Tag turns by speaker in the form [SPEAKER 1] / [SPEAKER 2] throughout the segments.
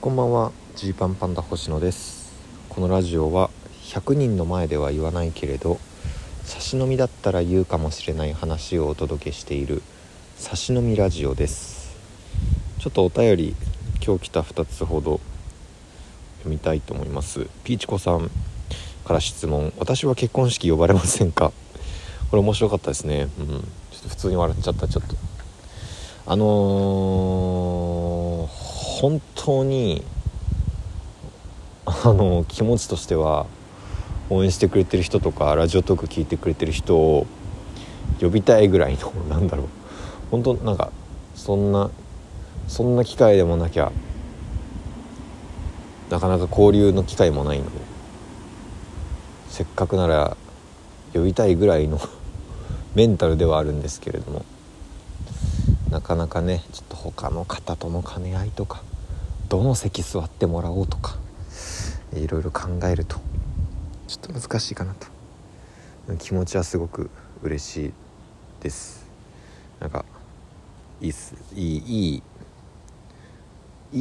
[SPEAKER 1] こんばんは。ジーパンパンダ星野です。このラジオは100人の前では言わないけれど差し飲みだったら言うかもしれない話をお届けしている差し飲みラジオです。ちょっとお便り今日来た2つほど読みたいと思います。ピーチ子さんから質問。私は結婚式呼ばれませんか？これ面白かったですね。うん。ちょっと普通に笑っちゃった。ちょっと。あのー、本当にあの気持ちとしては応援してくれてる人とかラジオトーク聞いてくれてる人を呼びたいぐらいのなんだろう。本当なんかそんなそんな機会でもなきゃなかなか交流の機会もないのでせっかくなら呼びたいぐらいのメンタルではあるんですけれどもなかなかねちょっと他の方との兼ね合いとかどの席座ってもらおうとかいろいろ考えるとちょっと難しいかなと。気持ちはすごく嬉しいです。なんかいいす。いいいい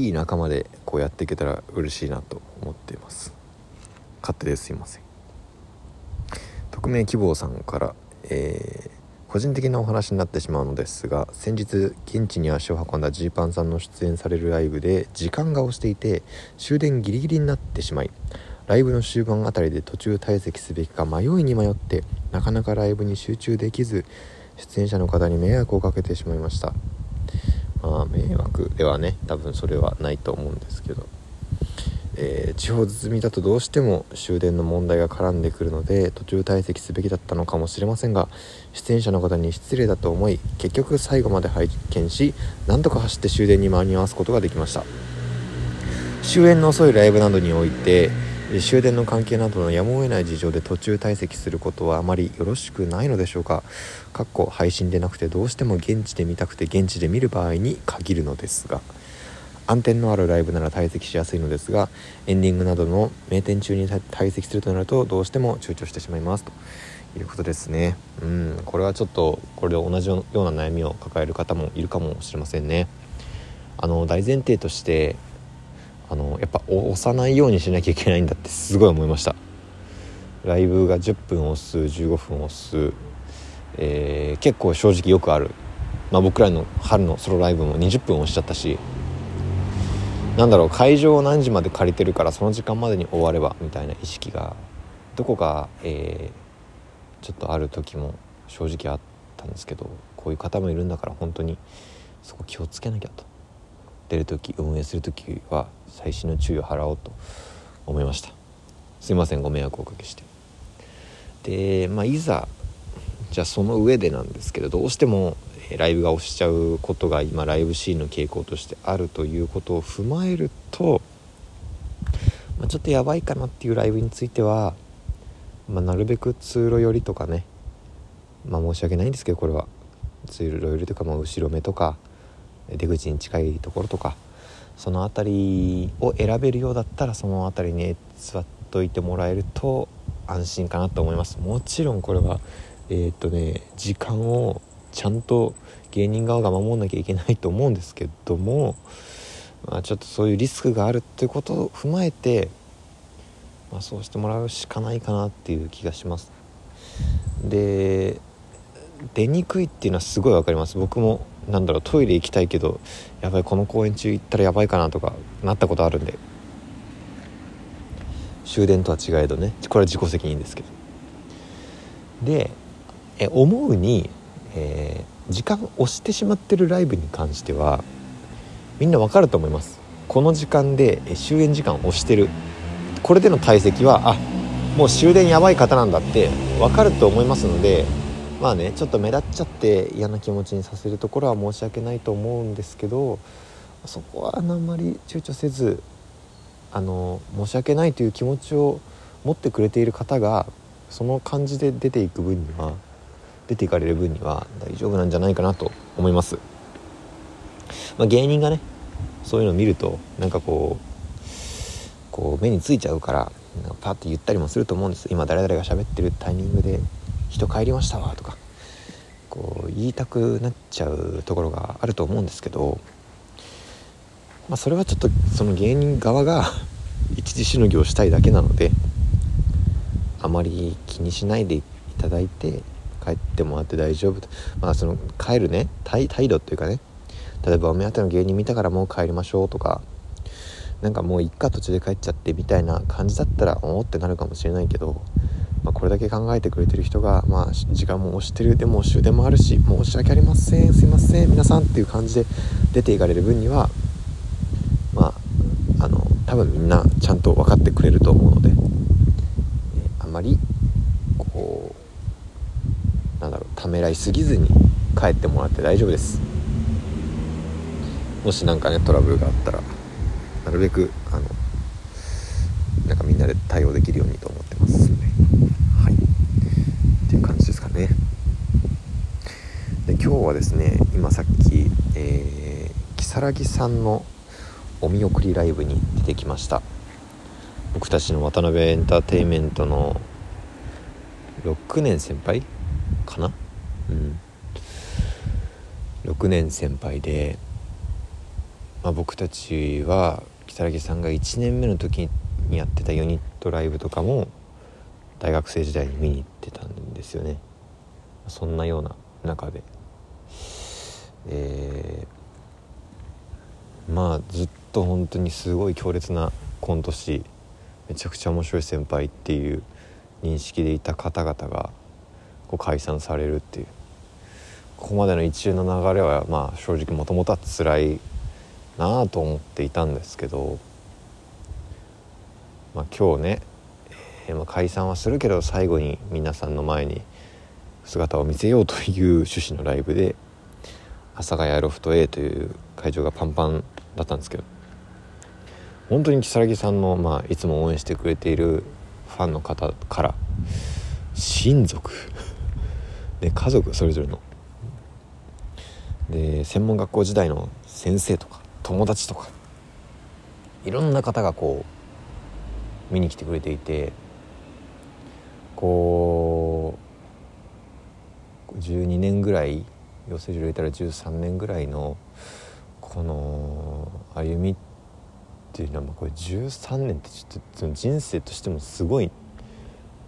[SPEAKER 1] いい仲間でこうやっていけたら嬉しいなと思っています。勝手ですいません。匿名希望さんから、えー個人的なお話になってしまうのですが先日現地に足を運んだジーパンさんの出演されるライブで時間が押していて終電ギリギリになってしまいライブの終盤あたりで途中退席すべきか迷いに迷ってなかなかライブに集中できず出演者の方に迷惑をかけてしまいました。まあ迷惑ではね多分それはないと思うんですけど。えー地方包みだとどうしても終電の問題が絡んでくるので途中退席すべきだったのかもしれませんが出演者の方に失礼だと思い結局最後まで拝見しなんとか走って終電に間に合わすことができました。終演の遅いライブなどにおいて終電の関係などのやむを得ない事情で途中退席することはあまりよろしくないのでしょうか。かっこ配信でなくてどうしても現地で見たくて現地で見る場合に限るのですが。暗転のあるライブなら退席しやすいのですがエンディングなどの名店中に退席するとなるとどうしても躊躇してしまいます。ということですね。うん。これはちょっとこれで同じような悩みを抱える方もいるかもしれませんね。あの大前提としてあのやっぱ押さないようにしなきゃいけないんだってすごい思いました。ライブが10分押す15分押す、えー結構正直よくある、まあ、僕らの春のソロライブも20分押しちゃったしなんだろう会場を何時まで借りてるからその時間までに終わればみたいな意識がどこか、えーちょっとある時も正直あったんですけどこういう方もいるんだから本当にそこ気をつけなきゃと。出る時運営する時は細心の注意を払おうと思いました。すいませんご迷惑をおかけして。でまあいざじゃあその上でなんですけどどうしてもライブが押しちゃうことが今ライブシーンの傾向としてあるということを踏まえると、まあ、ちょっとやばいかなっていうライブについては、まあ、なるべく通路寄りとかねまあ申し訳ないんですけどこれは通路寄りとか、まあ、後ろ目とか出口に近いところとかその辺りを選べるようだったらその辺りに座っといてもらえると安心かなと思います。もちろんこれはえーっとね時間をちゃんと芸人側が守んなきゃいけないと思うんですけども、まあ、ちょっとそういうリスクがあるってことを踏まえて、まあ、そうしてもらうしかないかなっていう気がします。で出にくいっていうのはすごい分かります。僕もなんだろうトイレ行きたいけどやばいこの公演中行ったらやばいかなとかなったことあるんで。終電とは違えどね。これは自己責任ですけど。でえ思うに、えー時間押してしまってるライブに関してはみんなわかると思います。この時間で終演時間を押してる。これでの退席はあもう終電やばい方なんだってわかると思いますのでまあねちょっと目立っちゃって嫌な気持ちにさせるところは申し訳ないと思うんですけどそこはあんまり躊躇せずあの申し訳ないという気持ちを持ってくれている方がその感じで出ていく分には出ていかれる分には大丈夫なんじゃないかなと思います、まあ、芸人がねそういうのを見るとなんかこうこう目についちゃうからかパッと言ったりもすると思うんです。今誰々が喋ってるタイミングで「人帰りましたわ」とかこう言いたくなっちゃうところがあると思うんですけどまあ、それはちょっとその芸人側が 一時しのぎをしたいだけなのであまり気にしないでいただいて帰ってもらって大丈夫まあその帰るね。態度っていうかね。例えばお目当ての芸人見たからもう帰りましょうとか。なんかもう一家途中で帰っちゃってみたいな感じだったらおおってなるかもしれないけど、まあ、これだけ考えてくれてる人が、まあ、時間も押してるでも終電もあるし申し訳ありませんすいません皆さんっていう感じで出ていかれる分にはまああの多分みんなちゃんと分かってくれると思うので、えあまりこうなんだろうためらいすぎずに帰ってもらって大丈夫です。もし何かねトラブルがあったらなるべくあのなんかみんなで対応できるようにと思ってますはい。っていう感じですかね。で今日はですね今さっき、えー、如月さんのお見送りライブに出てきました。僕たちの渡辺エンターテインメントの6年先輩かな？うん。6年先輩で、まあ、僕たちは如月さんが1年目の時にやってたユニットライブとかも大学生時代に見に行ってたんですよね。そんなような中で。えー、まあずっと本当にすごい強烈なコント師めちゃくちゃ面白い先輩っていう認識でいた方々がこう解散されるっていう。ここまでの一連の流れはまあ正直もともとは辛いなあと思っていたんですけど、まあ、今日ね、えー、まあ解散はするけど最後に皆さんの前に姿を見せようという趣旨のライブで阿佐ヶ谷ロフト A という会場がパンパンだったんですけど本当に如月さんの、まあ、いつも応援してくれているファンの方から親族？で 家族？それぞれの。で専門学校時代の先生とか友達とかいろんな方がこう見に来てくれていてこう12年ぐらい養成所入れたら13年ぐらいのこの歩みっていうのはこれ13年ってちょっと人生としてもすごい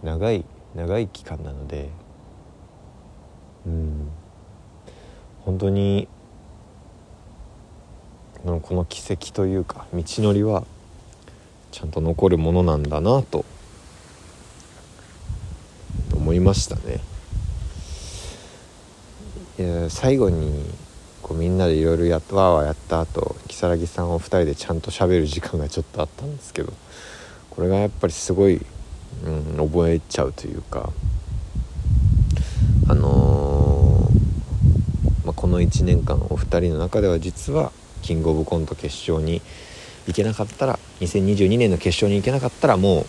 [SPEAKER 1] 長い長い期間なのでうん。本当にこの奇跡というか道のりはちゃんと残るものなんだなと思いましたね。最後にこうみんなでいろいろやっわーわーやった後如月さんを2人でちゃんと喋る時間がちょっとあったんですけどこれがやっぱりすごい、うん、覚えちゃうというかあのー、この1年間お二人の中では実はキングオブコント決勝に行けなかったら2022年の決勝に行けなかったらもう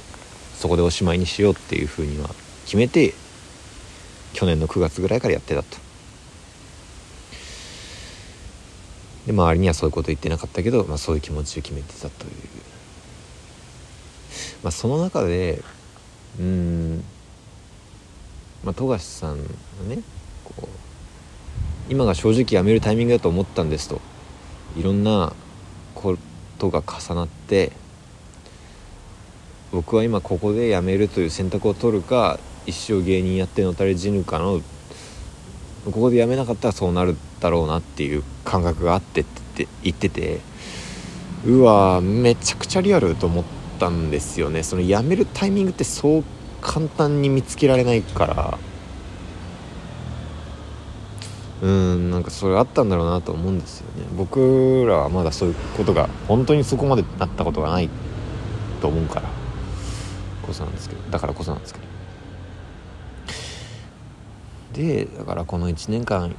[SPEAKER 1] そこでおしまいにしようっていうふうには決めて去年の9月ぐらいからやってたと。で周りにはそういうこと言ってなかったけど、まあ、そういう気持ちを決めてたという、まあ、その中でうんまあ富樫さんがねこう今が正直辞めるタイミングだと思ったんですと。いろんなことが重なって僕は今ここで辞めるという選択を取るか一生芸人やってのたれ死ぬかのここで辞めなかったらそうなるだろうなっていう感覚があってって言っててうわめちゃくちゃリアルと思ったんですよね。その辞めるタイミングってそう簡単に見つけられないから。うんなんかそれあったんだろうなと思うんですよね。僕らはまだそういうことが本当にそこまでなったことがないと思うからこそなんですけどだからこそなんですけど。でだからこの1年間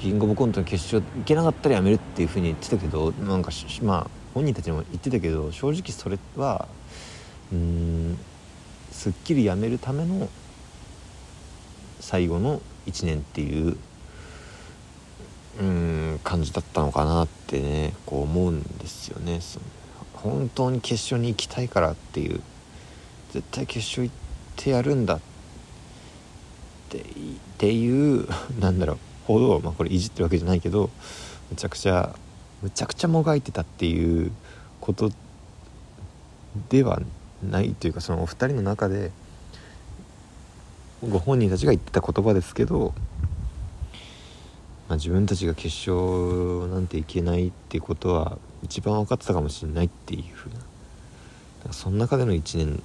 [SPEAKER 1] キングオブコントの決勝行けなかったらやめるっていうふうに言ってたけどなんかまあ本人たちも言ってたけど正直それはうんすっきりやめるための最後の1年っていううん感じだったのかなってねこう思うんですよね。本当に決勝に行きたいからっていう絶対決勝行ってやるんだってっていう なんだろうほど、まあ、これいじってるわけじゃないけどめちゃくちゃむちゃくちゃもがいてたっていうことではないというかそのお二人の中でご本人たちが言ってた言葉ですけど、まあ、自分たちが決勝なんていけないってことは一番分かってたかもしれないっていうふうな。その中での1年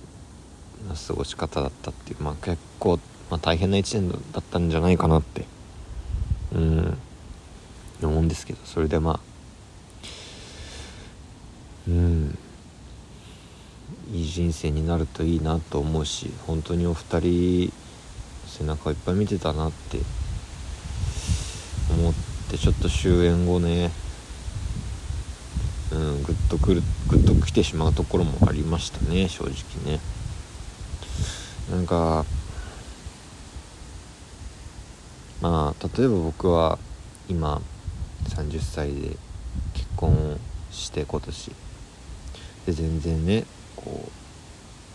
[SPEAKER 1] の過ごし方だったっていうまあ結構、まあ、大変な1年だったんじゃないかなって。うん。思うんですけどそれでまあうん。いい人生になるといいなと思うし本当にお二人背中いっぱい見てたなって思ってちょっと終演後ねうんグッとくるグッと来てしまうところもありましたね正直ね。なんかまあ例えば僕は今30歳で結婚して今年。で全然ねこう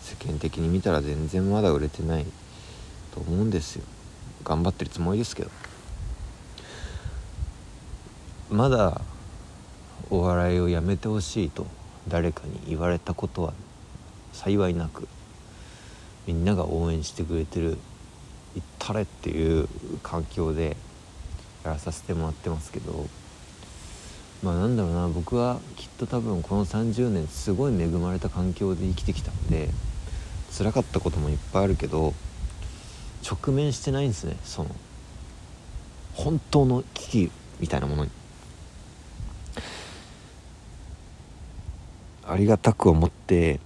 [SPEAKER 1] 世間的に見たら全然まだ売れてないと思うんですよ。頑張ってるつもりですけど。まだお笑いをやめてほしいと誰かに言われたことは幸いなくみんなが応援してくれてる「行ったれ」っていう環境でやらさせてもらってますけどまあなんだろうな僕はきっと多分この30年すごい恵まれた環境で生きてきたんで辛かったこともいっぱいあるけど直面してないんですねその本当の危機みたいなものに。ありがたく思って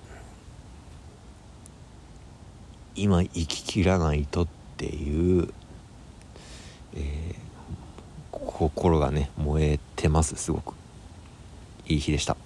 [SPEAKER 1] 今生ききらないとっていう、えー、心がね燃えてます。すごく。いい日でした。